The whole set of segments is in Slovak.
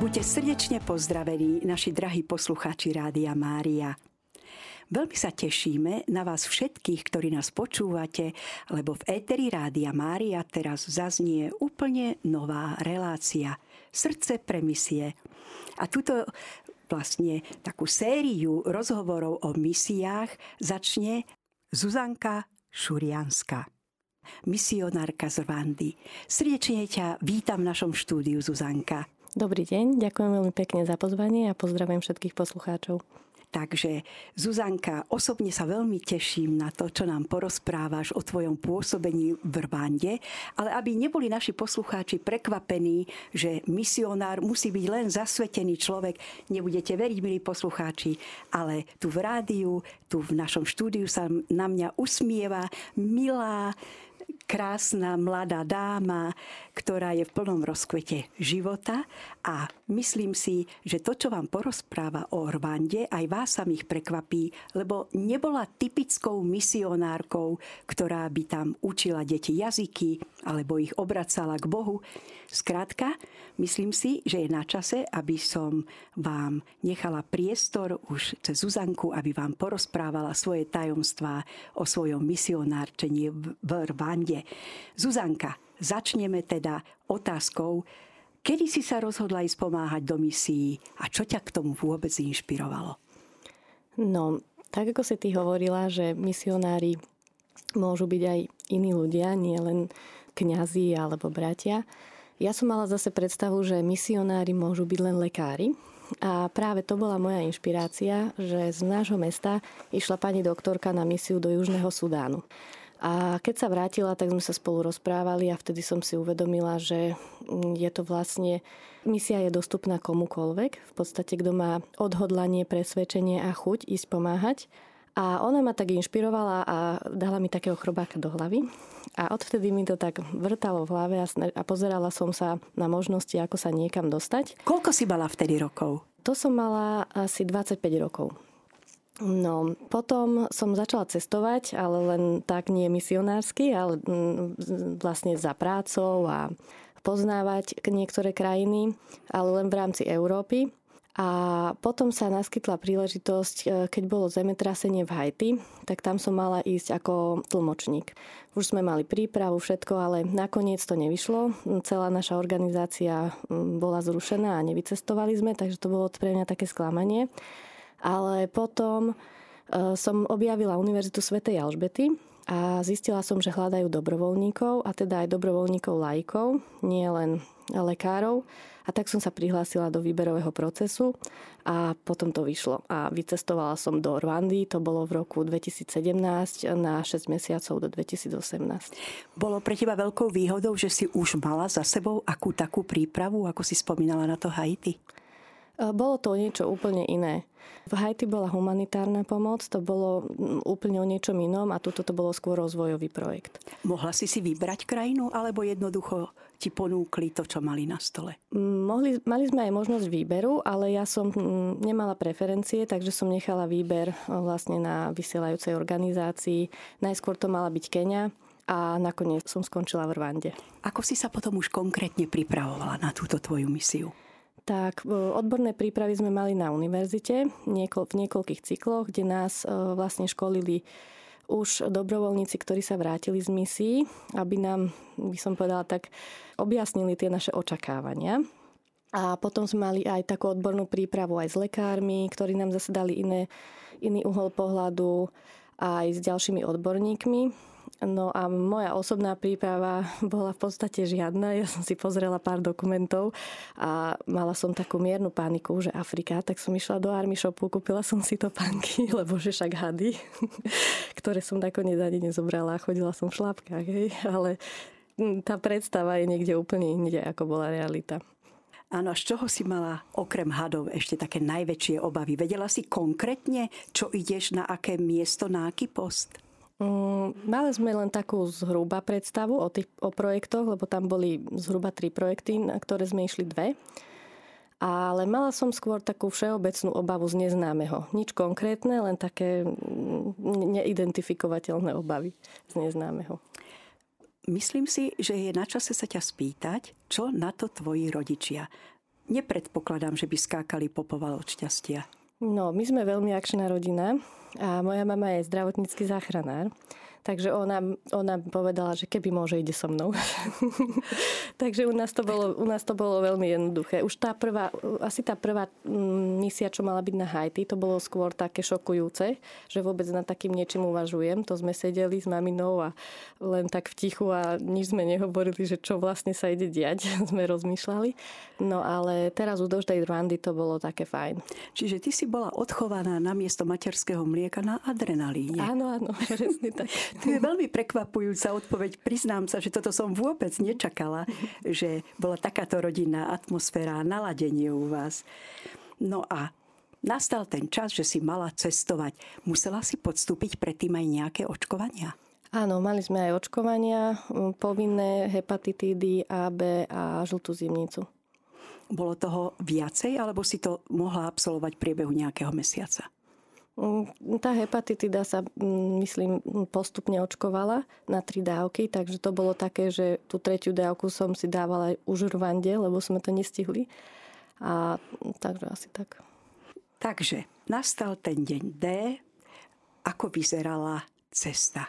Buďte srdečne pozdravení, naši drahí poslucháči Rádia Mária. Veľmi sa tešíme na vás všetkých, ktorí nás počúvate, lebo v éteri Rádia Mária teraz zaznie úplne nová relácia Srdce pre misie. A túto vlastne takú sériu rozhovorov o misiách začne Zuzanka Šurianska misionárka z Rwandy. Srdečne ťa vítam v našom štúdiu, Zuzanka. Dobrý deň, ďakujem veľmi pekne za pozvanie a pozdravujem všetkých poslucháčov. Takže Zuzanka, osobne sa veľmi teším na to, čo nám porozprávaš o tvojom pôsobení v Rwande, ale aby neboli naši poslucháči prekvapení, že misionár musí byť len zasvetený človek, nebudete veriť, milí poslucháči, ale tu v rádiu, tu v našom štúdiu sa na mňa usmieva milá, krásna mladá dáma, ktorá je v plnom rozkvete života a myslím si, že to, čo vám porozpráva o Rwande, aj vás samých prekvapí, lebo nebola typickou misionárkou, ktorá by tam učila deti jazyky alebo ich obracala k Bohu. Skrátka, myslím si, že je na čase, aby som vám nechala priestor už cez Zuzanku, aby vám porozprávala svoje tajomstvá o svojom misionárčení v Rwande. Zuzanka, začneme teda otázkou, kedy si sa rozhodla ísť pomáhať do misií a čo ťa k tomu vôbec inšpirovalo? No, tak ako si ty hovorila, že misionári môžu byť aj iní ľudia, nie len kňazi alebo bratia, ja som mala zase predstavu, že misionári môžu byť len lekári. A práve to bola moja inšpirácia, že z nášho mesta išla pani doktorka na misiu do Južného Sudánu. A keď sa vrátila, tak sme sa spolu rozprávali a vtedy som si uvedomila, že je to vlastne, misia je dostupná komukolvek, v podstate kto má odhodlanie, presvedčenie a chuť ísť pomáhať. A ona ma tak inšpirovala a dala mi takého chrobáka do hlavy. A odvtedy mi to tak vrtalo v hlave a, a pozerala som sa na možnosti, ako sa niekam dostať. Koľko si mala vtedy rokov? To som mala asi 25 rokov. No, potom som začala cestovať, ale len tak nie misionársky, ale mm, vlastne za prácou a poznávať niektoré krajiny, ale len v rámci Európy. A potom sa naskytla príležitosť, e, keď bolo zemetrasenie v Haiti, tak tam som mala ísť ako tlmočník. Už sme mali prípravu, všetko, ale nakoniec to nevyšlo. Celá naša organizácia bola zrušená a nevycestovali sme, takže to bolo pre mňa také sklamanie. Ale potom e, som objavila Univerzitu Svetej Alžbety a zistila som, že hľadajú dobrovoľníkov a teda aj dobrovoľníkov laikov, nie len lekárov. A tak som sa prihlásila do výberového procesu a potom to vyšlo. A vycestovala som do Rwandy, to bolo v roku 2017 na 6 mesiacov do 2018. Bolo pre teba veľkou výhodou, že si už mala za sebou akú takú prípravu, ako si spomínala na to Haiti? E, bolo to niečo úplne iné. V Haiti bola humanitárna pomoc, to bolo úplne o niečom inom a tuto to bolo skôr rozvojový projekt. Mohla si si vybrať krajinu alebo jednoducho ti ponúkli to, čo mali na stole? Mohli, mali sme aj možnosť výberu, ale ja som nemala preferencie, takže som nechala výber e, vlastne na vysielajúcej organizácii. Najskôr to mala byť Kenia, a nakoniec som skončila v Rwande. Ako si sa potom už konkrétne pripravovala na túto tvoju misiu? Tak odborné prípravy sme mali na univerzite v niekoľkých cykloch, kde nás e, vlastne školili už dobrovoľníci, ktorí sa vrátili z misií, aby nám, by som povedala tak, objasnili tie naše očakávania. A potom sme mali aj takú odbornú prípravu aj s lekármi, ktorí nám zase dali iné, iný uhol pohľadu aj s ďalšími odborníkmi. No a moja osobná príprava bola v podstate žiadna. Ja som si pozrela pár dokumentov a mala som takú miernu paniku, že Afrika, tak som išla do Army Shopu, kúpila som si to panky, lebo že však hady, ktoré som nakoniec ani nezobrala, chodila som v šlapkách, hej, ale tá predstava je niekde úplne inde, ako bola realita. Áno, z čoho si mala okrem hadov ešte také najväčšie obavy? Vedela si konkrétne, čo ideš na aké miesto, na aký post? Mm, mali sme len takú zhruba predstavu o, tých, o projektoch, lebo tam boli zhruba tri projekty, na ktoré sme išli dve. Ale mala som skôr takú všeobecnú obavu z neznámeho. Nič konkrétne, len také mm, neidentifikovateľné obavy z neznámeho. Myslím si, že je na čase sa ťa spýtať, čo na to tvoji rodičia. nepredpokladám, že by skákali popoval od šťastia. No, my sme veľmi akčná rodina a moja mama je zdravotnícky záchranár. Takže ona, ona povedala, že keby môže, ide so mnou. Takže u nás, to bolo, u nás to bolo veľmi jednoduché. Už tá prvá, asi tá prvá mm, misia, čo mala byť na Haiti, to bolo skôr také šokujúce, že vôbec nad takým niečím uvažujem. To sme sedeli s maminou a len tak v tichu a nič sme nehovorili, že čo vlastne sa ide diať. sme rozmýšľali. No ale teraz u Doždej Rwandy to bolo také fajn. Čiže ty si bola odchovaná na miesto materského mlieka na adrenalíne. Áno, áno, presne tak. To je veľmi prekvapujúca odpoveď. Priznám sa, že toto som vôbec nečakala, že bola takáto rodinná atmosféra a naladenie u vás. No a nastal ten čas, že si mala cestovať. Musela si podstúpiť predtým aj nejaké očkovania? Áno, mali sme aj očkovania, povinné hepatitídy A, B a žltú zimnicu. Bolo toho viacej, alebo si to mohla absolvovať v priebehu nejakého mesiaca? Mm, tá hepatitida sa, mm, myslím, postupne očkovala na tri dávky, takže to bolo také, že tú tretiu dávku som si dávala už v Rwande, lebo sme to nestihli. A takže asi tak. Takže nastal ten deň D, ako vyzerala cesta.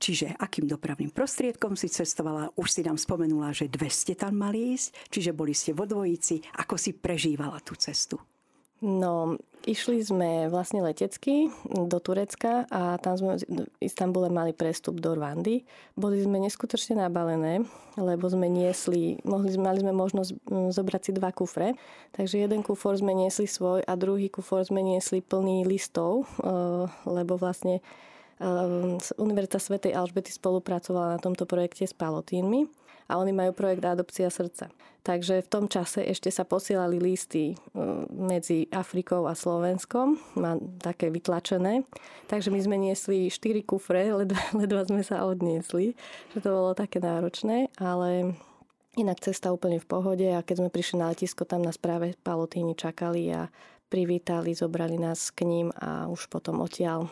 Čiže akým dopravným prostriedkom si cestovala? Už si nám spomenula, že dve ste tam mali ísť, čiže boli ste vo dvojici. Ako si prežívala tú cestu? No, išli sme vlastne letecky do Turecka a tam sme v Istambule mali prestup do Rwandy. Boli sme neskutočne nabalené, lebo sme niesli, mohli, mali sme možnosť mm, zobrať si dva kufre. Takže jeden kufor sme niesli svoj a druhý kufor sme niesli plný listov, eh, lebo vlastne eh, Univerzita Svetej Alžbety spolupracovala na tomto projekte s palotínmi a oni majú projekt Adopcia srdca. Takže v tom čase ešte sa posielali listy mm, medzi Afrikou a Slovenskom, má také vytlačené. Takže my sme niesli 4 kufre, ledva, ledva sme sa odniesli, že to bolo také náročné, ale inak cesta úplne v pohode a keď sme prišli na letisko, tam nás práve palotíni čakali a privítali, zobrali nás k ním a už potom odtiaľ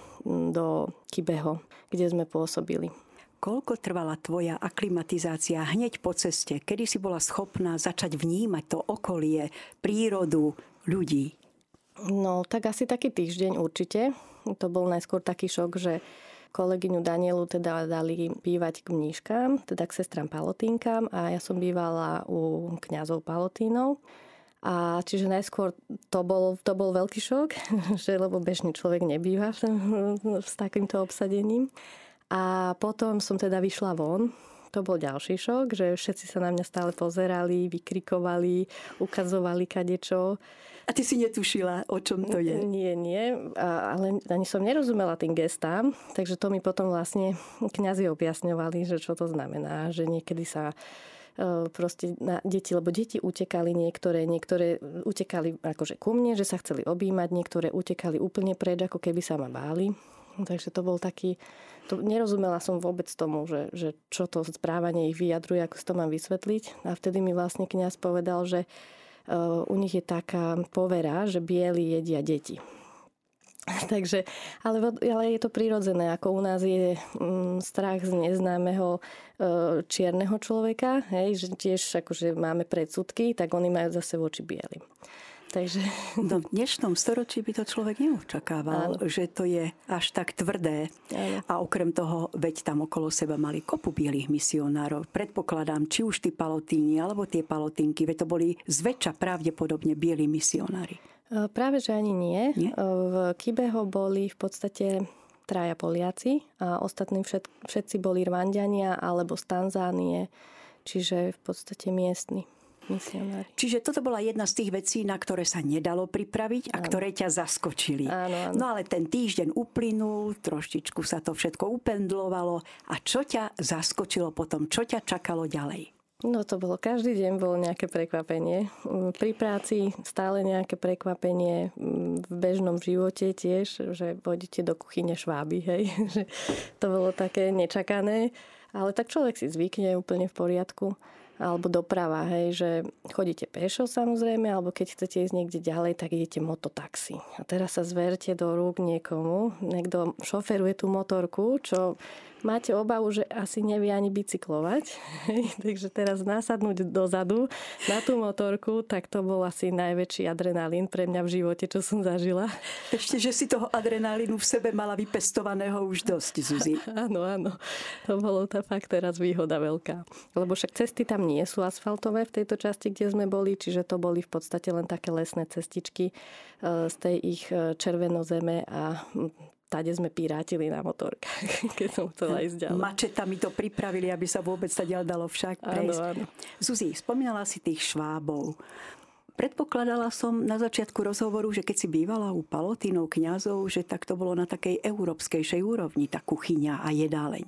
do Kibeho, kde sme pôsobili. Koľko trvala tvoja aklimatizácia hneď po ceste? Kedy si bola schopná začať vnímať to okolie, prírodu, ľudí? No, tak asi taký týždeň určite. To bol najskôr taký šok, že kolegyňu Danielu teda dali bývať k mníškám, teda k sestram Palotínkam a ja som bývala u kňazov Palotínov. A čiže najskôr to bol, to bol veľký šok, že lebo bežný človek nebýva s takýmto obsadením. A potom som teda vyšla von. To bol ďalší šok, že všetci sa na mňa stále pozerali, vykrikovali, ukazovali kadečo. A ty si netušila, o čom to je? Nie, nie, ale ani som nerozumela tým gestám, takže to mi potom vlastne kňazi objasňovali, že čo to znamená, že niekedy sa e, proste na deti, lebo deti utekali niektoré, niektoré utekali akože ku mne, že sa chceli objímať, niektoré utekali úplne preč, ako keby sa ma báli. Takže to bol taký to, nerozumela som vôbec tomu, že, že čo to správanie ich vyjadruje, ako si to mám vysvetliť. A vtedy mi vlastne kňaz povedal, že uh, u nich je taká povera, že bieli jedia deti. Takže, ale, ale je to prirodzené, ako u nás je um, strach z neznámeho uh, čierneho človeka, hej, že tiež akože máme predsudky, tak oni majú zase voči bielým. Takže... No, v dnešnom storočí by to človek neočakával, Áno. že to je až tak tvrdé. Áno. A okrem toho, veď tam okolo seba mali kopu bielých misionárov. Predpokladám, či už tí palotíni, alebo tie palotinky, veď to boli zväčša pravdepodobne bieli misionári. E, práve, že ani nie. nie? E, v Kibeho boli v podstate traja Poliaci a ostatní všet, všetci boli Rwandiania alebo z Tanzánie, čiže v podstate miestni misionári. Čiže toto bola jedna z tých vecí, na ktoré sa nedalo pripraviť a áno. ktoré ťa zaskočili. Áno, áno. No ale ten týždeň uplynul, troštičku sa to všetko upendlovalo. A čo ťa zaskočilo potom? Čo ťa čakalo ďalej? No to bolo, každý deň bolo nejaké prekvapenie. Pri práci stále nejaké prekvapenie, v bežnom živote tiež, že vodíte do kuchyne šváby, hej. to bolo také nečakané, ale tak človek si zvykne úplne v poriadku alebo doprava, hej, že chodíte pešo samozrejme, alebo keď chcete ísť niekde ďalej, tak idete mototaxi. A teraz sa zverte do rúk niekomu, niekto šoferuje tú motorku, čo máte obavu, že asi nevie ani bicyklovať. Takže teraz nasadnúť dozadu na tú motorku, tak to bol asi najväčší adrenalín pre mňa v živote, čo som zažila. Ešte, že si toho adrenalínu v sebe mala vypestovaného už dosť, Zuzi. áno, áno. To bolo tá fakt teraz výhoda veľká. Lebo však cesty tam nie sú asfaltové v tejto časti, kde sme boli, čiže to boli v podstate len také lesné cestičky e, z tej ich e, červenozeme a tade sme pirátili na motorkách, keď som chcela ísť ďalej. Mačetami to pripravili, aby sa vôbec sa dalo však prejsť. Áno, áno. Zuzi, spomínala si tých švábov. Predpokladala som na začiatku rozhovoru, že keď si bývala u palotínov kňazov, že tak to bolo na takej európskejšej úrovni, tá kuchyňa a jedáleň.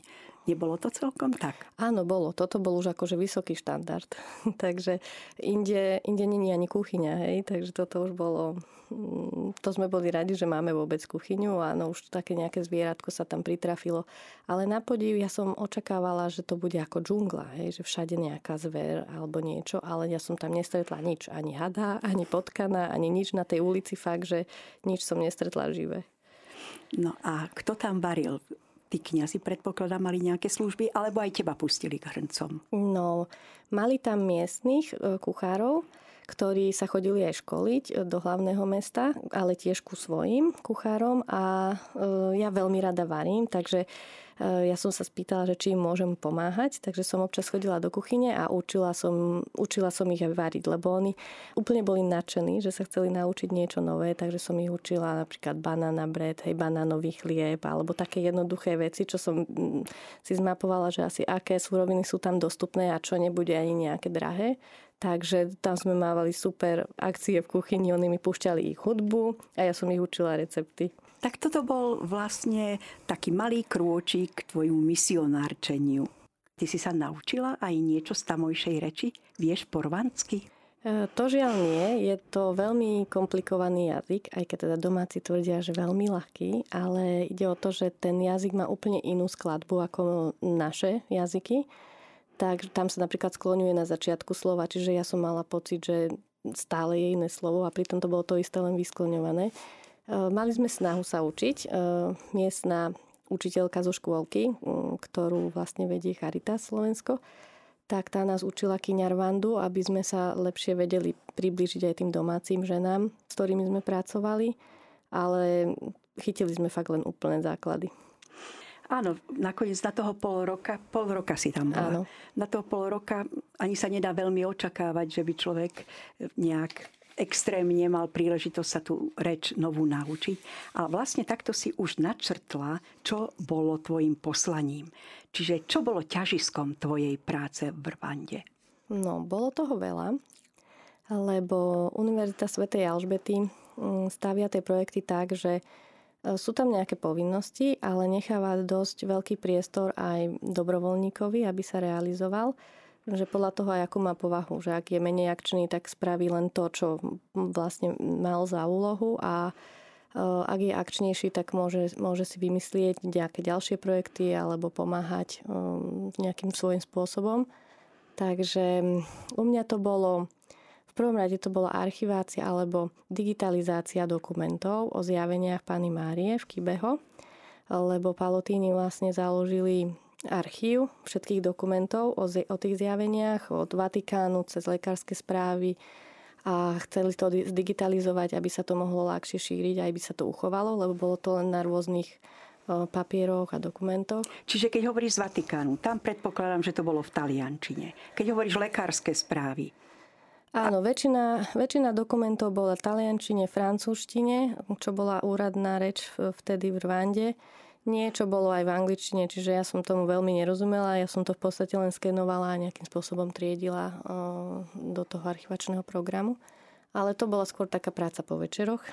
Nebolo to celkom tak? Áno, bolo. Toto bol už akože vysoký štandard. takže inde, inde není ani kuchyňa, hej. Takže toto už bolo... Mm, to sme boli radi, že máme vôbec kuchyňu. Áno, už také nejaké zvieratko sa tam pritrafilo. Ale na podiv ja som očakávala, že to bude ako džungla, hej. Že všade nejaká zver alebo niečo. Ale ja som tam nestretla nič. Ani hada, ani potkana, ani nič na tej ulici. Fakt, že nič som nestretla živé. No a kto tam varil? Tí kniazy predpokladá mali nejaké služby, alebo aj teba pustili k hrncom? No, mali tam miestných e, kuchárov, ktorí sa chodili aj školiť e, do hlavného mesta, ale tiež ku svojim kuchárom a e, ja veľmi rada varím, takže ja som sa spýtala, že či im môžem pomáhať, takže som občas chodila do kuchyne a učila som, učila som ich aj variť, lebo oni úplne boli nadšení, že sa chceli naučiť niečo nové, takže som ich učila napríklad banana bread, hej, banánový chlieb, alebo také jednoduché veci, čo som mm, si zmapovala, že asi aké súroviny sú tam dostupné a čo nebude ani nejaké drahé. Takže tam sme mávali super akcie v kuchyni, oni mi púšťali ich hudbu a ja som ich učila recepty. Tak toto bol vlastne taký malý krôčik k tvojmu misionárčeniu. Ty si sa naučila aj niečo z tamojšej reči? Vieš porvansky? E, to žiaľ nie, je to veľmi komplikovaný jazyk, aj keď teda domáci tvrdia, že veľmi ľahký, ale ide o to, že ten jazyk má úplne inú skladbu ako naše jazyky. Tak tam sa napríklad skloňuje na začiatku slova, čiže ja som mala pocit, že stále je iné slovo a pritom to bolo to isté len vyskloňované. Eh, mali sme snahu sa učiť. Eh, miestna učiteľka zo škôlky, ktorú vlastne vedie Charitas Slovensko, tak tá nás učila kiňarvandu, aby sme sa lepšie vedeli priblížiť aj tým domácim ženám, s ktorými sme pracovali, ale chytili sme fakt len úplné základy. Áno, nakoniec na toho pol roka, pol roka si tam bola. Áno. Na toho pol roka ani sa nedá veľmi očakávať, že by človek nejak extrémne mal príležitosť sa tú reč novú naučiť. A vlastne takto si už načrtla, čo bolo tvojim poslaním. Čiže čo bolo ťažiskom tvojej práce v Rwande? No, bolo toho veľa, lebo Univerzita svätej Alžbety mm, stavia tie projekty tak, že e, sú tam nejaké povinnosti, ale necháva dosť veľký priestor aj dobrovoľníkovi, aby sa realizoval že podľa toho, akú má povahu, že ak je menej akčný, tak spraví len to, čo vlastne mal za úlohu a e, ak je akčnejší, tak môže, môže si vymyslieť nejaké ďalšie projekty alebo pomáhať e, nejakým svojím spôsobom. Takže u mňa to bolo, v prvom rade to bola archivácia alebo digitalizácia dokumentov o zjaveniach Pany Márie v Kibeho, lebo Palotíny vlastne založili archív všetkých dokumentov o, o tých zjaveniach, od Vatikánu cez lekárske správy a chceli to digitalizovať, aby sa to mohlo ľahšie šíriť, aby sa to uchovalo, lebo bolo to len na rôznych papieroch a dokumentoch. Čiže keď hovoríš z Vatikánu, tam predpokladám, že to bolo v taliančine. Keď hovoríš lekárske správy, Áno, väčšina, väčšina dokumentov bola v taliančine, francúzštine, čo bola úradná reč vtedy v Rwande. Niečo bolo aj v angličtine, čiže ja som tomu veľmi nerozumela. Ja som to v podstate len skenovala a nejakým spôsobom triedila do toho archivačného programu. Ale to bola skôr taká práca po večeroch.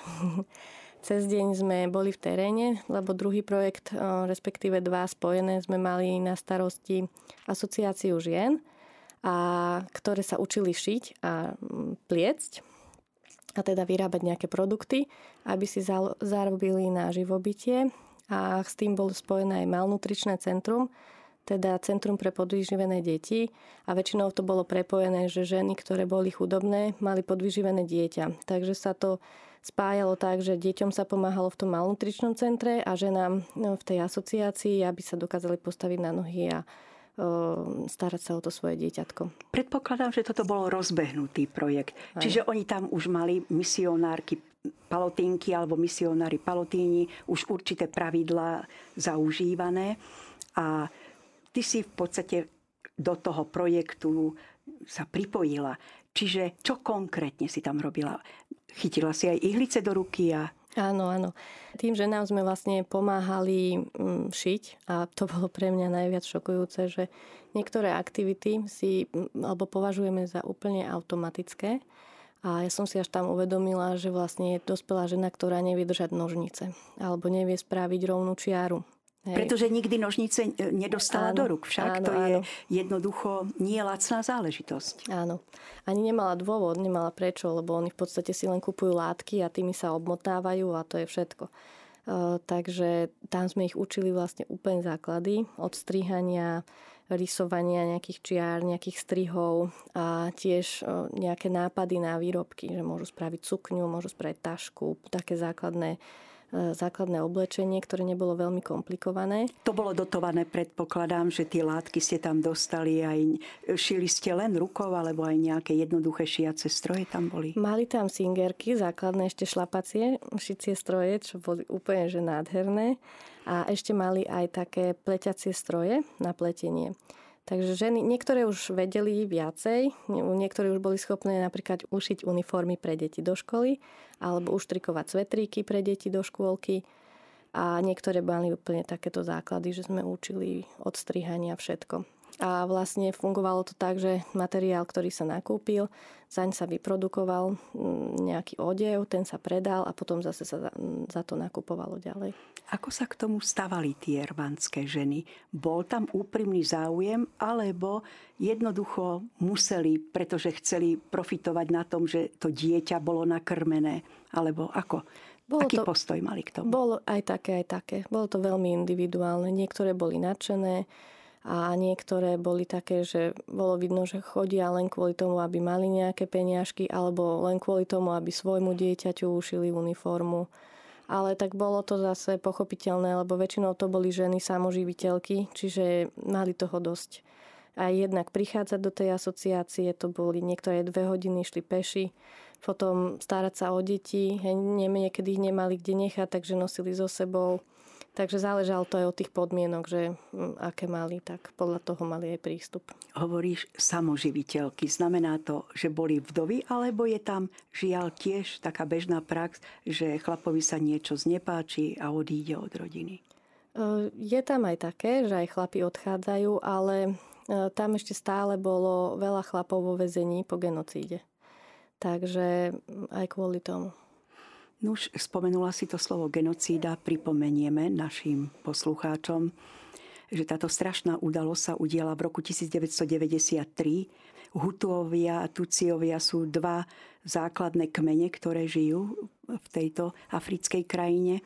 Cez deň sme boli v teréne, lebo druhý projekt, respektíve dva spojené, sme mali na starosti asociáciu žien, a ktoré sa učili šiť a pliecť a teda vyrábať nejaké produkty, aby si zarobili na živobytie a s tým bolo spojené aj malnutričné centrum, teda Centrum pre podvyživené deti a väčšinou to bolo prepojené, že ženy, ktoré boli chudobné, mali podvyživené dieťa. Takže sa to spájalo tak, že deťom sa pomáhalo v tom malnutričnom centre a ženám no, v tej asociácii, aby sa dokázali postaviť na nohy a starať sa o to svoje dieťatko. Predpokladám, že toto bolo rozbehnutý projekt. Aj. Čiže oni tam už mali misionárky palotínky alebo misionári palotíni už určité pravidlá zaužívané a ty si v podstate do toho projektu sa pripojila. Čiže čo konkrétne si tam robila? Chytila si aj ihlice do ruky a Áno, áno. Tým, že nám sme vlastne pomáhali mm, šiť a to bolo pre mňa najviac šokujúce, že niektoré aktivity si mm, alebo považujeme za úplne automatické a ja som si až tam uvedomila, že vlastne je dospelá žena, ktorá nevie držať nožnice alebo nevie spraviť rovnú čiaru Hej. Pretože nikdy nožnice e, nedostala áno, do ruk. Však áno, to je áno. jednoducho nie lacná záležitosť. Áno. Ani nemala dôvod, nemala prečo, lebo oni v podstate si len kupujú látky a tými sa obmotávajú a to je všetko. Uh, takže tam sme ich učili vlastne úplne základy od strihania, rysovania nejakých čiar, nejakých strihov a tiež uh, nejaké nápady na výrobky, že môžu spraviť sukňu, môžu spraviť tašku, také základné E, základné oblečenie, ktoré nebolo veľmi komplikované. To bolo dotované, predpokladám, že tie látky ste tam dostali aj, šili ste len rukou, alebo aj nejaké jednoduché šiace stroje tam boli? Mali tam singerky, základné ešte šlapacie, šicie stroje, čo boli úplne že nádherné. A ešte mali aj také pleťacie stroje na pletenie. Takže ženy, niektoré už vedeli viacej, niektorí už boli schopné napríklad ušiť uniformy pre deti do školy alebo uštrikovať svetríky pre deti do škôlky a niektoré mali úplne takéto základy, že sme učili od strihania všetko. A vlastne fungovalo to tak, že materiál, ktorý sa nakúpil, zaň sa vyprodukoval nejaký odev, ten sa predal a potom zase sa za to nakupovalo ďalej. Ako sa k tomu stavali tie rvanské ženy? Bol tam úprimný záujem, alebo jednoducho museli, pretože chceli profitovať na tom, že to dieťa bolo nakrmené? Alebo ako? Bolo Aký to, postoj mali k tomu? Bolo aj také, aj také. Bolo to veľmi individuálne. Niektoré boli nadšené, a niektoré boli také, že bolo vidno, že chodia len kvôli tomu, aby mali nejaké peniažky alebo len kvôli tomu, aby svojmu dieťaťu ušili uniformu. Ale tak bolo to zase pochopiteľné, lebo väčšinou to boli ženy samoživiteľky, čiže mali toho dosť. A jednak prichádzať do tej asociácie, to boli niektoré dve hodiny, šli peši, potom starať sa o deti, niekedy ich nemali kde nechať, takže nosili so sebou Takže záležalo to aj od tých podmienok, že mm, aké mali, tak podľa toho mali aj prístup. Hovoríš samoživiteľky. Znamená to, že boli vdovy, alebo je tam žiaľ tiež taká bežná prax, že chlapovi sa niečo znepáči a odíde od rodiny? Je tam aj také, že aj chlapi odchádzajú, ale e, tam ešte stále bolo veľa chlapov vo vezení po genocíde. Takže mm, aj kvôli tomu. Nuž, spomenula si to slovo genocída, pripomenieme našim poslucháčom, že táto strašná udalosť sa udiala v roku 1993. Hutuovia a Tuciovia sú dva základné kmene, ktoré žijú v tejto africkej krajine.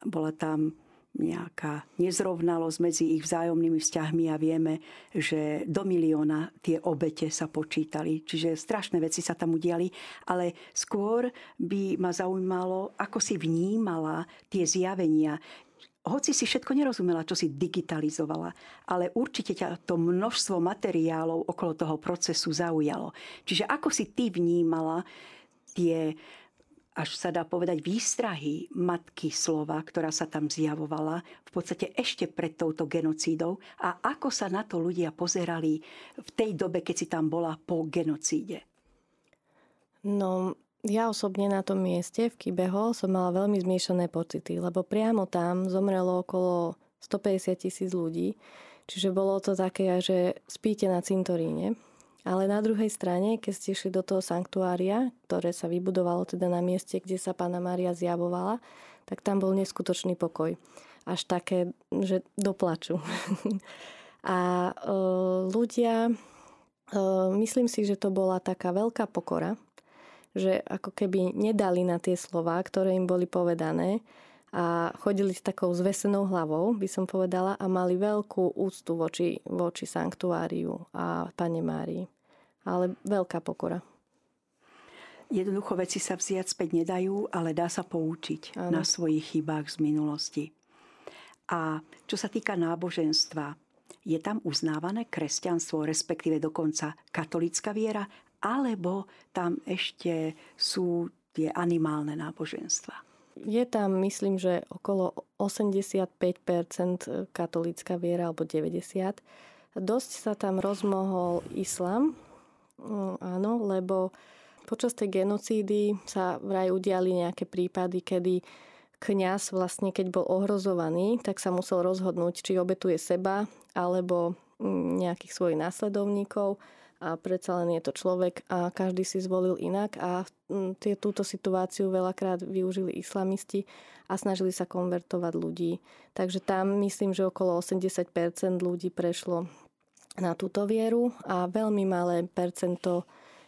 Bola tam nejaká nezrovnalosť medzi ich vzájomnými vzťahmi a vieme, že do milióna tie obete sa počítali. Čiže strašné veci sa tam udiali, ale skôr by ma zaujímalo, ako si vnímala tie zjavenia. Hoci si všetko nerozumela, čo si digitalizovala, ale určite ťa to množstvo materiálov okolo toho procesu zaujalo. Čiže ako si ty vnímala tie až sa dá povedať výstrahy matky slova, ktorá sa tam zjavovala v podstate ešte pred touto genocídou. A ako sa na to ľudia pozerali v tej dobe, keď si tam bola po genocíde? No, ja osobne na tom mieste v Kybeho som mala veľmi zmiešané pocity, lebo priamo tam zomrelo okolo 150 tisíc ľudí, čiže bolo to také, že spíte na cintoríne ale na druhej strane, keď ste šli do toho sanktuária, ktoré sa vybudovalo teda na mieste, kde sa pána Mária zjavovala, tak tam bol neskutočný pokoj. Až také, že doplaču. A e, ľudia, e, myslím si, že to bola taká veľká pokora, že ako keby nedali na tie slova, ktoré im boli povedané a chodili s takou zvesenou hlavou, by som povedala, a mali veľkú úctu voči, voči sanktuáriu a Pane Márii. Ale veľká pokora. Jednoducho veci sa vziať späť nedajú, ale dá sa poučiť ano. na svojich chybách z minulosti. A čo sa týka náboženstva, je tam uznávané kresťanstvo, respektíve dokonca katolická viera, alebo tam ešte sú tie animálne náboženstva? Je tam, myslím, že okolo 85% katolícka viera, alebo 90%. Dosť sa tam rozmohol islam, mm, áno, lebo počas tej genocídy sa vraj udiali nejaké prípady, kedy kňaz vlastne, keď bol ohrozovaný, tak sa musel rozhodnúť, či obetuje seba alebo mm, nejakých svojich následovníkov a predsa len je to človek a každý si zvolil inak a mm, tie, túto situáciu veľakrát využili islamisti a snažili sa konvertovať ľudí. Takže tam myslím, že okolo 80% ľudí prešlo na túto vieru a veľmi malé percento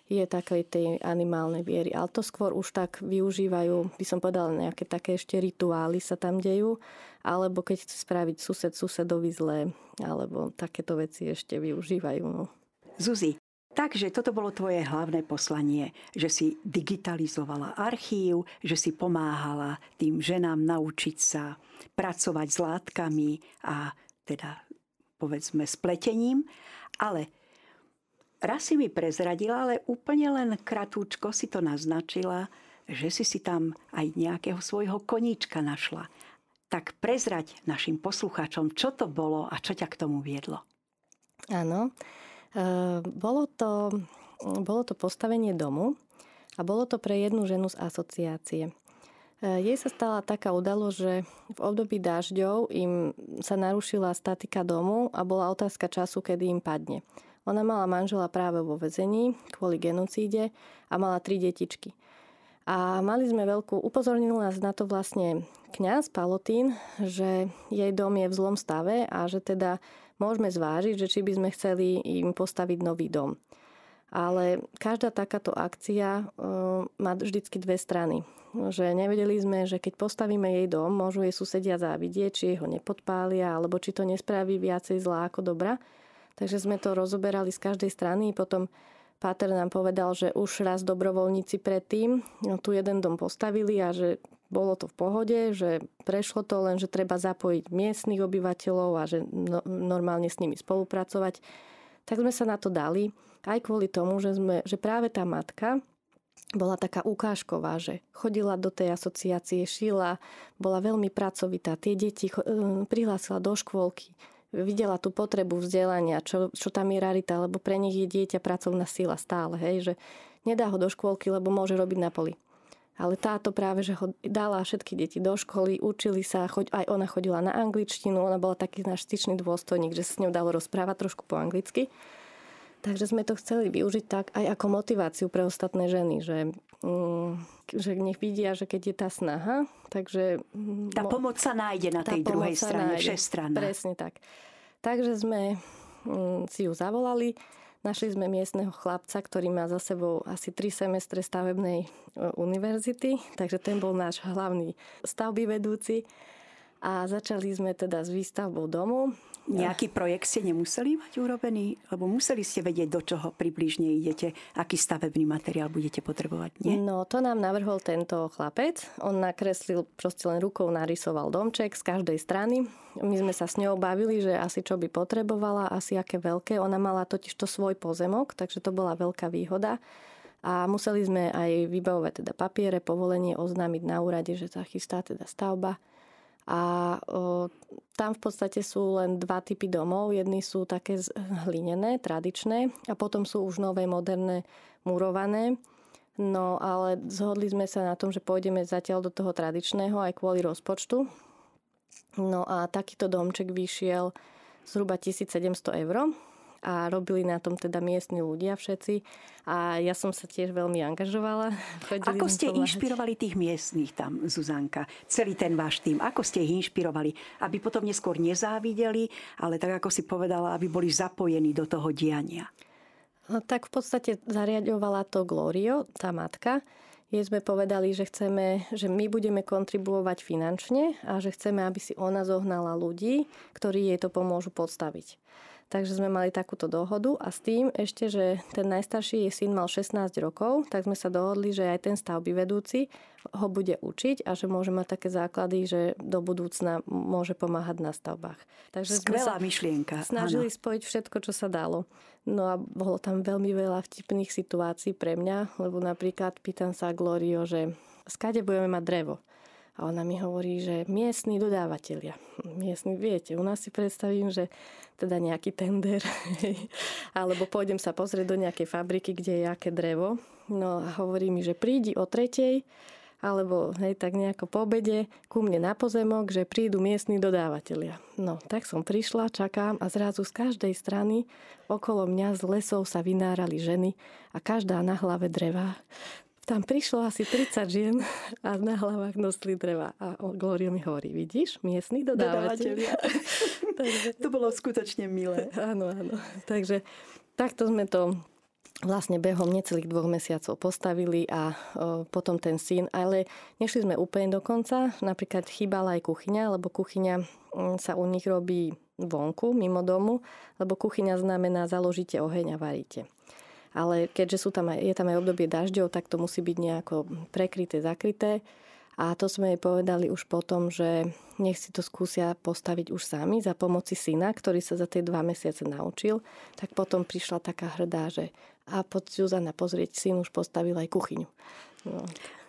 je takej tej animálnej viery. Ale to skôr už tak využívajú, by som povedala, nejaké také ešte rituály sa tam dejú, alebo keď chce spraviť sused susedovi zlé, alebo takéto veci ešte využívajú. No. Zuzi, Takže toto bolo tvoje hlavné poslanie, že si digitalizovala archív, že si pomáhala tým ženám naučiť sa pracovať s látkami a teda povedzme s pletením. Ale raz si mi prezradila, ale úplne len kratúčko si to naznačila, že si si tam aj nejakého svojho koníčka našla. Tak prezrať našim poslucháčom, čo to bolo a čo ťa k tomu viedlo. Áno. Ehm, bolo to, bolo to postavenie domu a bolo to pre jednu ženu z asociácie. Ehm, jej sa stala taká udalosť, že v období dažďov im sa narušila statika domu a bola otázka času, kedy im padne. Ona mala manžela práve vo vezení kvôli genocíde a mala tri detičky. A mali sme veľkú, upozornil nás na to vlastne kňaz Palotín, že jej dom je v zlom stave a že teda môžeme zvážiť, že či by sme chceli im postaviť nový dom. Ale každá takáto akcia e, má vždycky dve strany. Že nevedeli sme, že keď postavíme jej dom, môžu jej susedia závidieť, či ho nepodpália, alebo či to nespraví viacej zlá ako dobra. Takže sme to rozoberali z každej strany. Potom Páter nám povedal, že už raz dobrovoľníci predtým no, tu jeden dom postavili a že bolo to v pohode, že prešlo to len, že treba zapojiť miestnych obyvateľov a že no, normálne s nimi spolupracovať. Tak sme sa na to dali aj kvôli tomu, že, sme, že práve tá matka bola taká ukážková, že chodila do tej asociácie, šila, bola veľmi pracovitá. Tie deti eh, prihlásila do škôlky, videla tú potrebu vzdelania, čo, čo tam je rarita, lebo pre nich je dieťa pracovná sila stále, hej, že nedá ho do škôlky, lebo môže robiť na poli. Ale táto práve, že ho dala všetky deti do školy, učili sa, choď, aj ona chodila na angličtinu, ona bola taký náš styčný dôstojník, že sa s ňou dalo rozprávať trošku po anglicky. Takže sme to chceli využiť tak aj ako motiváciu pre ostatné ženy, že, mm, že nech vidia, že keď je tá snaha, takže... Tá pomoc sa nájde na tej druhej strane, všestranná. Presne tak. Takže sme mm, si ju zavolali, našli sme miestneho chlapca, ktorý má za sebou asi tri semestre stavebnej e, univerzity, takže ten bol náš hlavný stavby vedúci a začali sme teda s výstavbou domu. Nejaký projekt ste nemuseli mať urobený? Lebo museli ste vedieť, do čoho približne idete, aký stavebný materiál budete potrebovať, nie? No, to nám navrhol tento chlapec. On nakreslil, proste len rukou narysoval domček z každej strany. My sme sa s ňou bavili, že asi čo by potrebovala, asi aké veľké. Ona mala totiž to svoj pozemok, takže to bola veľká výhoda. A museli sme aj vybavovať teda papiere, povolenie oznámiť na úrade, že sa chystá teda stavba. A o, tam v podstate sú len dva typy domov. Jedny sú také hlinené, tradičné a potom sú už nové, moderné, murované. No ale zhodli sme sa na tom, že pôjdeme zatiaľ do toho tradičného aj kvôli rozpočtu. No a takýto domček vyšiel zhruba 1700 eur a robili na tom teda miestni ľudia všetci. A ja som sa tiež veľmi angažovala. Chodili Ako ste pomáhať. inšpirovali tých miestných tam, Zuzanka? Celý ten váš tým. Ako ste ich inšpirovali? Aby potom neskôr nezávideli, ale tak ako si povedala, aby boli zapojení do toho diania. No, tak v podstate zariadovala to Glorio, tá matka. jej sme povedali, že chceme, že my budeme kontribuovať finančne a že chceme, aby si ona zohnala ľudí, ktorí jej to pomôžu podstaviť. Takže sme mali takúto dohodu a s tým ešte, že ten najstarší jej syn mal 16 rokov, tak sme sa dohodli, že aj ten stavby vedúci ho bude učiť a že môže mať také základy, že do budúcna môže pomáhať na stavbách. Takže Skvelá sme myšlienka. Snažili áno. spojiť všetko, čo sa dalo. No a bolo tam veľmi veľa vtipných situácií pre mňa, lebo napríklad pýtam sa Glorio, že skade budeme mať drevo. A ona mi hovorí, že miestni dodávateľia. Miestni, viete, u nás si predstavím, že teda nejaký tender, alebo pôjdem sa pozrieť do nejakej fabriky, kde je aké drevo. No a hovorí mi, že prídi o tretej, alebo hej, tak nejako po obede ku mne na pozemok, že prídu miestni dodávateľia. No, tak som prišla, čakám a zrazu z každej strany okolo mňa z lesov sa vynárali ženy a každá na hlave dreva. Tam prišlo asi 30 žien a na hlavách nosili dreva. A Gloria mi hovorí, vidíš, miestni dodávateľia. Takže... To bolo skutočne milé. Áno, áno. Takže takto sme to vlastne behom necelých dvoch mesiacov postavili a o, potom ten syn, ale nešli sme úplne do konca. Napríklad chýbala aj kuchyňa, lebo kuchyňa mm, sa u nich robí vonku, mimo domu, lebo kuchyňa znamená založíte oheň a varíte ale keďže sú tam aj, je tam aj obdobie dažďov, tak to musí byť nejako prekryté, zakryté. A to sme jej povedali už potom, že nech si to skúsia postaviť už sami za pomoci syna, ktorý sa za tie dva mesiace naučil. Tak potom prišla taká hrdá, že a poď Zuzana pozrieť, syn už postavil aj kuchyňu. No.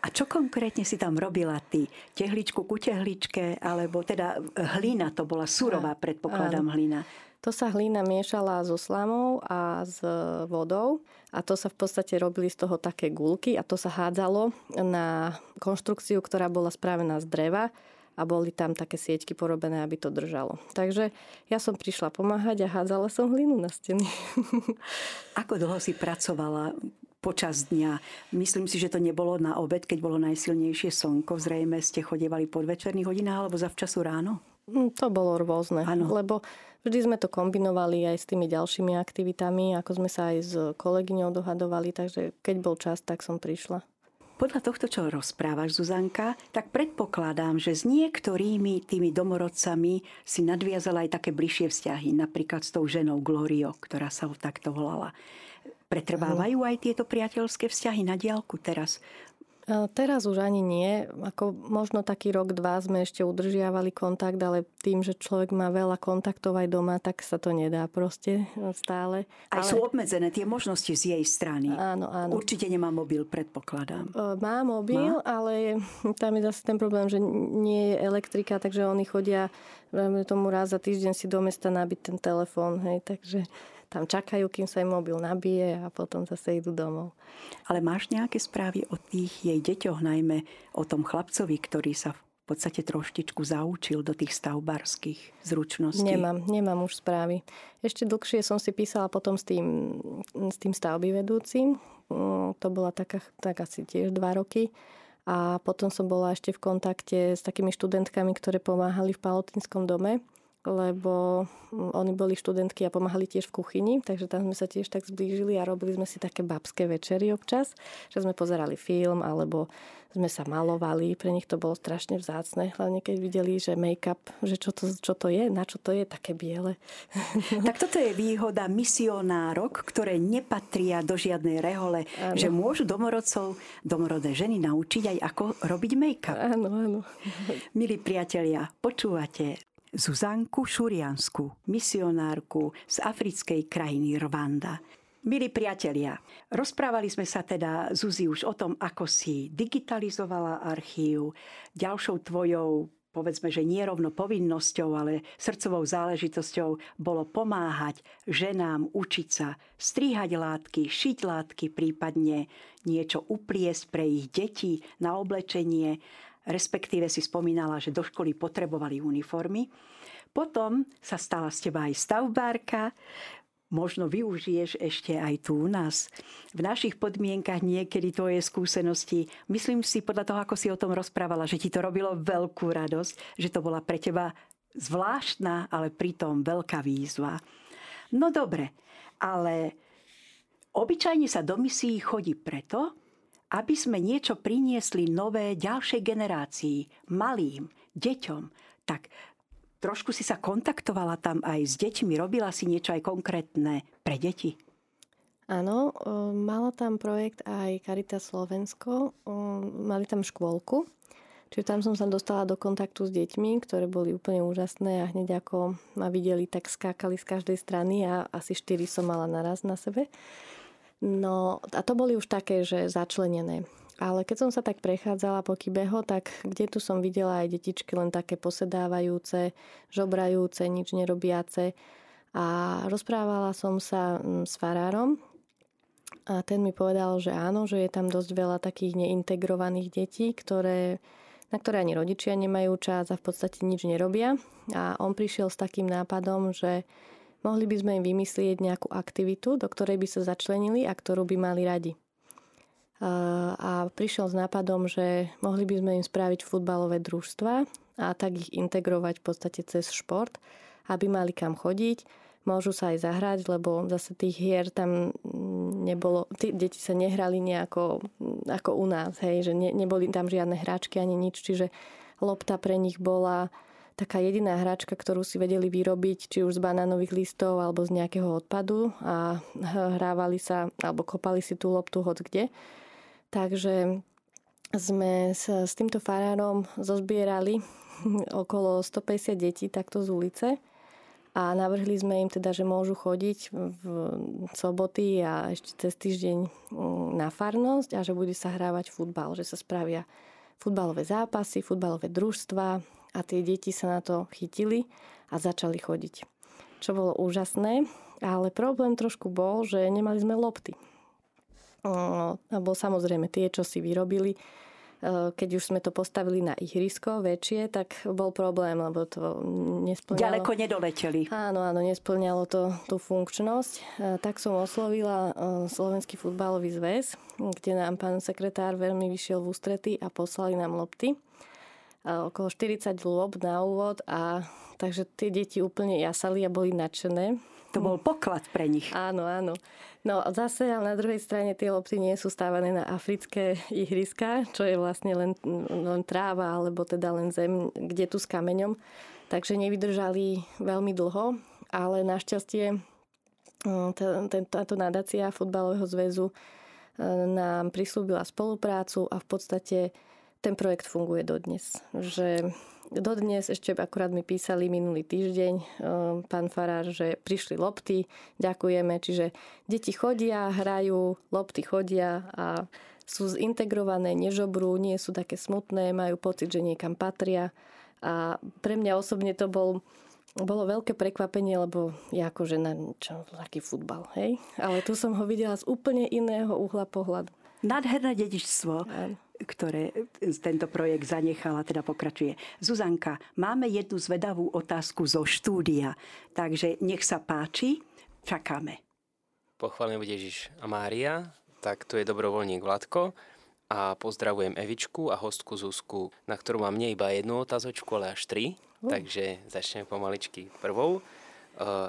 A čo konkrétne si tam robila ty? Tehličku ku tehličke, alebo teda hlina to bola surová, predpokladám, hlina. To sa hlína miešala so slamou a s vodou a to sa v podstate robili z toho také gulky a to sa hádzalo na konštrukciu, ktorá bola spravená z dreva a boli tam také sieťky porobené, aby to držalo. Takže ja som prišla pomáhať a hádzala som hlinu na steny. Ako dlho si pracovala počas dňa. Myslím si, že to nebolo na obed, keď bolo najsilnejšie slnko. Zrejme ste chodievali po večerných hodinách alebo za včasu ráno? Mm, to bolo rôzne, ano. lebo vždy sme to kombinovali aj s tými ďalšími aktivitami, ako sme sa aj s kolegyňou dohadovali, takže keď bol čas, tak som prišla. Podľa tohto, čo rozprávaš, Zuzanka, tak predpokladám, že s niektorými tými domorodcami si nadviazala aj také bližšie vzťahy, napríklad s tou ženou Glorio, ktorá sa ho takto volala. Pretrvávajú aj tieto priateľské vzťahy na diálku teraz Teraz už ani nie. Ako možno taký rok, dva sme ešte udržiavali kontakt, ale tým, že človek má veľa kontaktov aj doma, tak sa to nedá proste stále. Aj ale... sú obmedzené tie možnosti z jej strany. Áno, áno. Určite nemá mobil, predpokladám. Má mobil, má? ale tam je zase ten problém, že nie je elektrika, takže oni chodia tomu raz za týždeň si do mesta nabiť ten telefón. Hej, takže tam čakajú, kým sa im mobil nabije a potom zase idú domov. Ale máš nejaké správy o tých jej deťoch, najmä o tom chlapcovi, ktorý sa v podstate troštičku zaučil do tých stavbarských zručností? Nemám, nemám už správy. Ešte dlhšie som si písala potom s tým, s tým stavby vedúcim. Mm, to bola taká, tak asi tiež dva roky. A potom som bola ešte v kontakte s takými študentkami, ktoré pomáhali v Palotinskom dome lebo mm, oni boli študentky a pomáhali tiež v kuchyni, takže tam sme sa tiež tak zblížili a robili sme si také babské večery občas, že sme pozerali film alebo sme sa malovali, pre nich to bolo strašne vzácne, hlavne keď videli, že make-up, že čo to, čo to je, na čo to je, také biele. Tak toto je výhoda misionárok, ktoré nepatria do žiadnej rehole, ano. že môžu domorodcov, domorodé ženy naučiť aj ako robiť make-up. Áno, áno. Milí priatelia, počúvate Zuzanku Šuriansku, misionárku z africkej krajiny Rwanda. Milí priatelia, rozprávali sme sa teda, Zuzi, už o tom, ako si digitalizovala archív. Ďalšou tvojou povedzme, že nie rovno povinnosťou, ale srdcovou záležitosťou bolo pomáhať ženám učiť sa stríhať látky, šiť látky, prípadne niečo upliesť pre ich deti na oblečenie respektíve si spomínala, že do školy potrebovali uniformy. Potom sa stala z teba aj stavbárka, možno využiješ ešte aj tu u nás. V našich podmienkach niekedy tvoje skúsenosti, myslím si podľa toho, ako si o tom rozprávala, že ti to robilo veľkú radosť, že to bola pre teba zvláštna, ale pritom veľká výzva. No dobre, ale obyčajne sa do misií chodí preto, aby sme niečo priniesli nové ďalšej generácii, malým, deťom, tak trošku si sa kontaktovala tam aj s deťmi, robila si niečo aj konkrétne pre deti? Áno, mala tam projekt aj Caritas Slovensko, mali tam škôlku, čiže tam som sa dostala do kontaktu s deťmi, ktoré boli úplne úžasné a hneď ako ma videli, tak skákali z každej strany a asi štyri som mala naraz na sebe. No a to boli už také, že začlenené. Ale keď som sa tak prechádzala po Kybeho, tak kde tu som videla aj detičky len také posedávajúce, žobrajúce, nič nerobiace. A rozprávala som sa mm, s farárom, a ten mi povedal, že áno, že je tam dosť veľa takých neintegrovaných detí, ktoré, na ktoré ani rodičia nemajú čas a v podstate nič nerobia. A on prišiel s takým nápadom, že mohli by sme im vymyslieť nejakú aktivitu, do ktorej by sa začlenili a ktorú by mali radi. A prišiel s nápadom, že mohli by sme im spraviť futbalové družstva a tak ich integrovať v podstate cez šport, aby mali kam chodiť môžu sa aj zahrať, lebo zase tých hier tam nebolo, tí deti sa nehrali nejako ako u nás, hej, že ne, neboli tam žiadne hráčky ani nič, čiže lopta pre nich bola taká jediná hračka, ktorú si vedeli vyrobiť, či už z banánových listov alebo z nejakého odpadu a hrávali sa alebo kopali si tú loptu hoď kde. Takže sme s, s týmto farárom zozbierali okolo 150 detí takto z ulice a navrhli sme im teda, že môžu chodiť v soboty a ešte cez týždeň mm, na farnosť a že bude sa hrávať futbal, že sa spravia futbalové zápasy, futbalové družstva a tie deti sa na to chytili a začali chodiť. Čo bolo úžasné, ale problém trošku bol, že nemali sme lopty. No, bol samozrejme tie, čo si vyrobili, Eh, keď už sme to postavili na ihrisko väčšie, tak bol problém, lebo to nesplňalo... Ďaleko nedoleteli. Áno, áno, nesplňalo to tú funkčnosť. Eh, tak som oslovila eh, Slovenský futbalový zväz, kde nám pán sekretár veľmi vyšiel v ústrety a poslali nám lopty. Okolo 40 lob na úvod a takže tie deti úplne jasali a boli nadšené to bol poklad pre nich. Áno, áno. No zase ale na druhej strane tie lopty nie sú stávané na africké ihriska, čo je vlastne len, len tráva alebo teda len zem, kde tu s kameňom. Takže nevydržali veľmi dlho, ale našťastie mm, táto nadácia futbalového zväzu e, nám prislúbila spoluprácu a v podstate ten projekt funguje dodnes. Že Dodnes ešte akurát mi písali minulý týždeň eh, pán Farár, že prišli lopty, ďakujeme, čiže deti chodia, hrajú, lopty chodia a sú zintegrované, nežobrú, nie sú také smutné, majú pocit, že niekam patria. A pre mňa osobne to bol, bolo veľké prekvapenie, lebo ja akože na čo, taký futbal, hej? Ale tu som ho videla z úplne iného uhla pohľadu. Nádherné dedičstvo ktoré tento projekt zanechala, teda pokračuje. Zuzanka, máme jednu zvedavú otázku zo štúdia, takže nech sa páči, čakáme. Pochválený bude Ježiš a Mária, tak tu je dobrovoľník Vladko a pozdravujem Evičku a hostku Zuzku, na ktorú mám nie iba jednu otázočku, ale až tri, uh. takže začneme pomaličky prvou.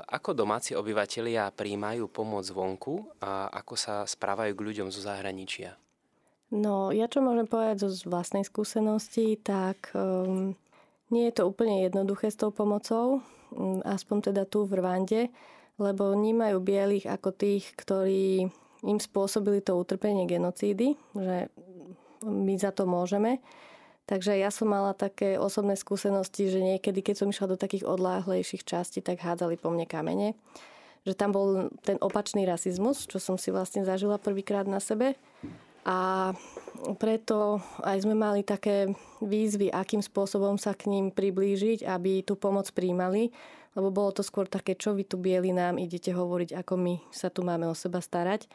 Ako domáci obyvatelia príjmajú pomoc zvonku a ako sa správajú k ľuďom zo zahraničia? No, ja čo môžem povedať zo vlastnej skúsenosti, tak um, nie je to úplne jednoduché s tou pomocou, um, aspoň teda tu v Rwande, lebo vnímajú bielých ako tých, ktorí im spôsobili to utrpenie genocídy, že my za to môžeme. Takže ja som mala také osobné skúsenosti, že niekedy, keď som išla do takých odláhlejších častí, tak hádzali po mne kamene. Že tam bol ten opačný rasizmus, čo som si vlastne zažila prvýkrát na sebe. A preto aj sme mali také výzvy, akým spôsobom sa k ním priblížiť, aby tú pomoc príjmali, lebo bolo to skôr také, čo vy tu bieli nám idete hovoriť, ako my sa tu máme o seba starať.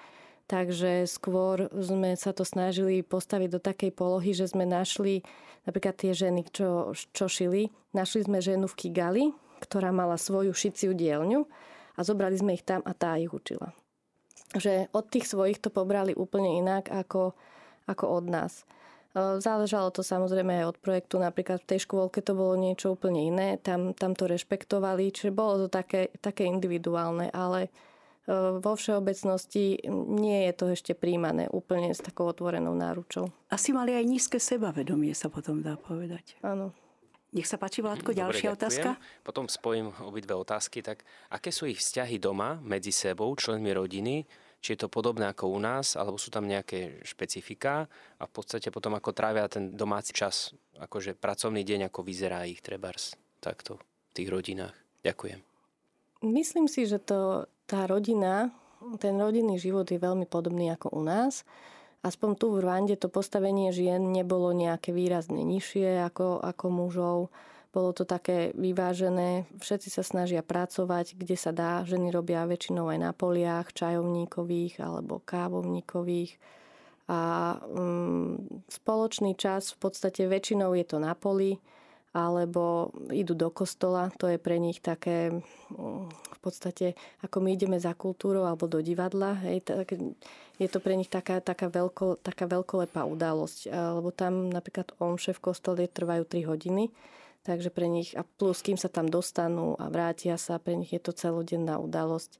Takže skôr sme sa to snažili postaviť do takej polohy, že sme našli napríklad tie ženy, čo, čo šili. Našli sme ženu v Kigali, ktorá mala svoju šiciu dielňu a zobrali sme ich tam a tá ich učila že od tých svojich to pobrali úplne inak ako, ako od nás. E, záležalo to samozrejme aj od projektu, napríklad v tej škôlke to bolo niečo úplne iné, tam, tam to rešpektovali, čiže bolo to také, také individuálne, ale vo všeobecnosti nie je to ešte príjmané úplne s takou otvorenou náručou. Asi mali aj nízke sebavedomie, sa potom dá povedať. Áno. Nech sa páči, Vládko, ďalšia Dobre, otázka. Potom spojím obidve otázky. Tak aké sú ich vzťahy doma medzi sebou, členmi rodiny? Či je to podobné ako u nás, alebo sú tam nejaké špecifika a v podstate potom ako trávia ten domáci čas, akože pracovný deň, ako vyzerá ich trebárs takto v tých rodinách. Ďakujem. Myslím si, že to, tá rodina, ten rodinný život je veľmi podobný ako u nás. Aspoň tu v Rwande to postavenie žien nebolo nejaké výrazne nižšie ako, ako mužov. Bolo to také vyvážené, všetci sa snažia pracovať, kde sa dá. Ženy robia väčšinou aj na poliach, čajovníkových alebo kávovníkových. A um, spoločný čas v podstate väčšinou je to na poli alebo idú do kostola. To je pre nich také mm, v podstate, ako my ideme za kultúrou alebo do divadla. Je to pre nich taká, taká, veľko, taká veľkolepá udalosť. Lebo tam napríklad omše v kostole trvajú 3 hodiny. Takže pre nich, a plus kým sa tam dostanú a vrátia sa, pre nich je to celodenná udalosť.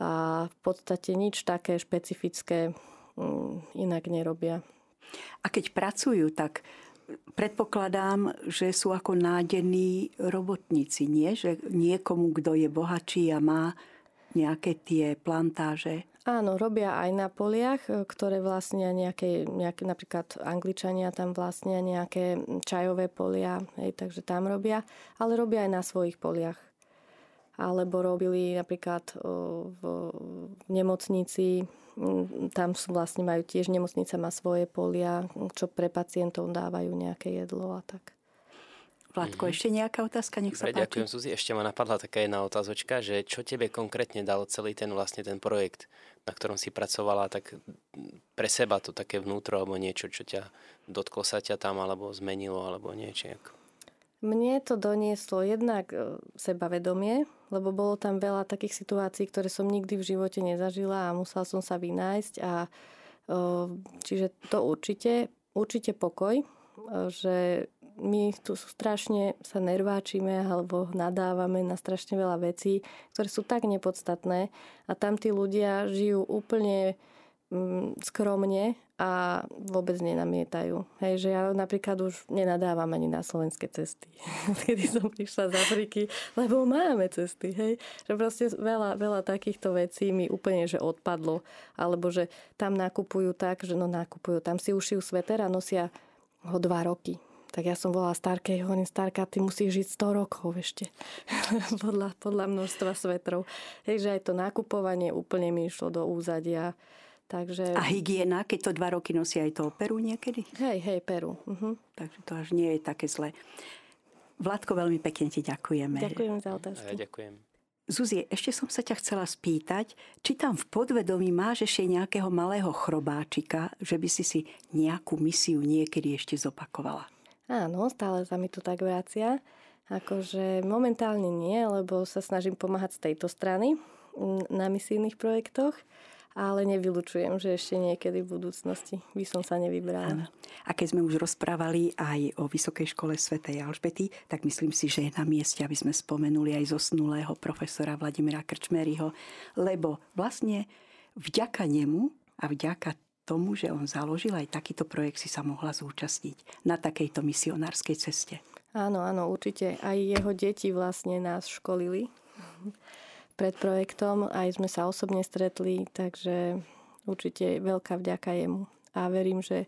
A v podstate nič také špecifické mm, inak nerobia. A keď pracujú, tak predpokladám, že sú ako nádenní robotníci, nie? Že niekomu, kto je bohatší a má nejaké tie plantáže. Áno, robia aj na poliach, ktoré vlastnia nejaké, nejaké napríklad Angličania tam vlastnia nejaké čajové polia, hej, takže tam robia, ale robia aj na svojich poliach. Alebo robili napríklad v nemocnici tam sú vlastne majú tiež nemocnica má svoje polia, čo pre pacientov dávajú nejaké jedlo a tak. Vládko, mm-hmm. ešte nejaká otázka? Nech sa Dobre, ďakujem, Suzi. Ešte ma napadla taká jedna otázočka, že čo tebe konkrétne dal celý ten vlastne ten projekt, na ktorom si pracovala, tak pre seba to také vnútro, alebo niečo, čo ťa dotklo sa ťa tam, alebo zmenilo, alebo niečo. Mne to donieslo jednak e, sebavedomie, lebo bolo tam veľa takých situácií, ktoré som nikdy v živote nezažila a musela som sa vynájsť. A, e, čiže to určite, určite pokoj, e, že my tu strašne sa nerváčime alebo nadávame na strašne veľa vecí, ktoré sú tak nepodstatné a tam tí ľudia žijú úplne mm, skromne a vôbec nenamietajú. Hej, že ja napríklad už nenadávam ani na slovenské cesty, kedy som prišla z Afriky, lebo máme cesty. Hej. Že proste veľa, veľa takýchto vecí mi úplne že odpadlo. Alebo že tam nakupujú tak, že no nakupujú, tam si ušijú sveter a nosia ho dva roky. Tak ja som volala Starke, hovorím, Starka, ty musíš žiť 100 rokov ešte. podľa, podľa množstva svetrov. Hej, že aj to nakupovanie úplne mi išlo do úzadia. Takže... A hygiena, keď to dva roky nosia aj to peru niekedy? Hej, hej, peru. Uh-huh. Takže to až nie je také zlé. Vládko, veľmi pekne ti ďakujeme. Ďakujem za otázky. Ja ďakujem. Zuzie, ešte som sa ťa chcela spýtať, či tam v podvedomí máš ešte nejakého malého chrobáčika, že by si si nejakú misiu niekedy ešte zopakovala? Áno, stále sa mi to tak vracia. Akože momentálne nie, lebo sa snažím pomáhať z tejto strany na misijných projektoch ale nevylučujem, že ešte niekedy v budúcnosti by som sa nevybrala. Áno. A keď sme už rozprávali aj o Vysokej škole svätej Alžbety, tak myslím si, že je na mieste, aby sme spomenuli aj zosnulého profesora Vladimira Krčmeryho, lebo vlastne vďaka nemu a vďaka tomu, že on založil aj takýto projekt, si sa mohla zúčastniť na takejto misionárskej ceste. Áno, áno, určite. Aj jeho deti vlastne nás školili pred projektom, aj sme sa osobne stretli, takže určite veľká vďaka jemu. A verím, že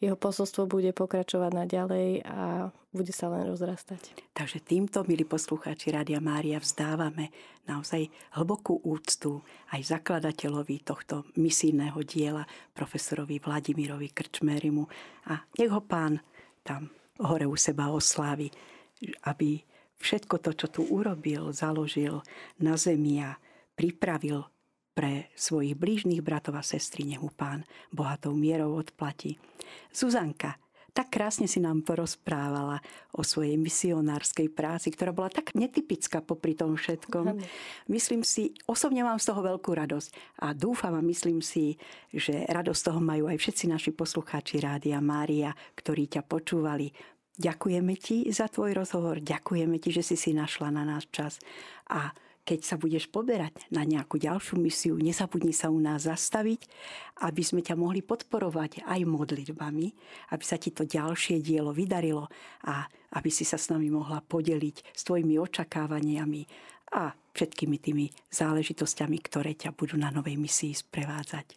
jeho posolstvo bude pokračovať naďalej a bude sa len rozrastať. Takže týmto, milí poslucháči Rádia Mária, vzdávame naozaj hlbokú úctu aj zakladateľovi tohto misijného diela, profesorovi Vladimirovi Krčmerimu. A nech ho pán tam hore u seba oslávi, aby všetko to, čo tu urobil, založil na zemi a pripravil pre svojich blížnych bratov a sestry, nech mu pán bohatou mierou odplatí. Zuzanka, tak krásne si nám porozprávala o svojej misionárskej práci, ktorá bola tak netypická popri tom všetkom. Myslím si, osobne mám z toho veľkú radosť a dúfam a myslím si, že radosť toho majú aj všetci naši poslucháči Rádia Mária, ktorí ťa počúvali Ďakujeme ti za tvoj rozhovor, ďakujeme ti, že si si našla na nás čas a keď sa budeš poberať na nejakú ďalšiu misiu, nezabudni sa u nás zastaviť, aby sme ťa mohli podporovať aj modlitbami, aby sa ti to ďalšie dielo vydarilo a aby si sa s nami mohla podeliť s tvojimi očakávaniami a všetkými tými záležitosťami, ktoré ťa budú na novej misii sprevádzať.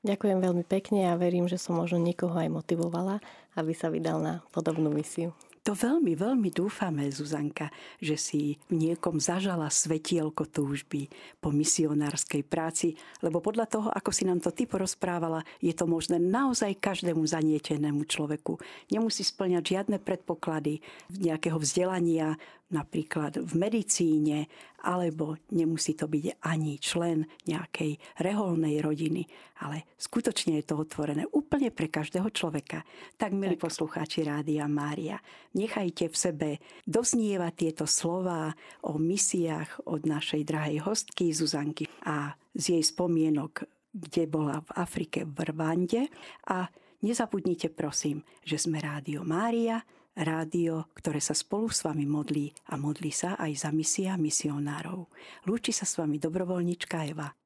Ďakujem veľmi pekne a verím, že som možno niekoho aj motivovala, aby sa vydal na podobnú misiu. To veľmi, veľmi dúfame, Zuzanka, že si v niekom zažala svetielko túžby po misionárskej práci, lebo podľa toho, ako si nám to ty porozprávala, je to možné naozaj každému zanietenému človeku. Nemusí splňať žiadne predpoklady nejakého vzdelania, napríklad v medicíne, alebo nemusí to byť ani člen nejakej reholnej rodiny, ale skutočne je to otvorené úplne pre každého človeka. Tak, milí tak. poslucháči Rádia Mária, nechajte v sebe doznievať tieto slova o misiách od našej drahej hostky Zuzanky a z jej spomienok, kde bola v Afrike v Rwande a nezabudnite prosím, že sme Rádio Mária, rádio, ktoré sa spolu s vami modlí a modlí sa aj za misia misionárov. Lúči sa s vami dobrovoľnička Eva.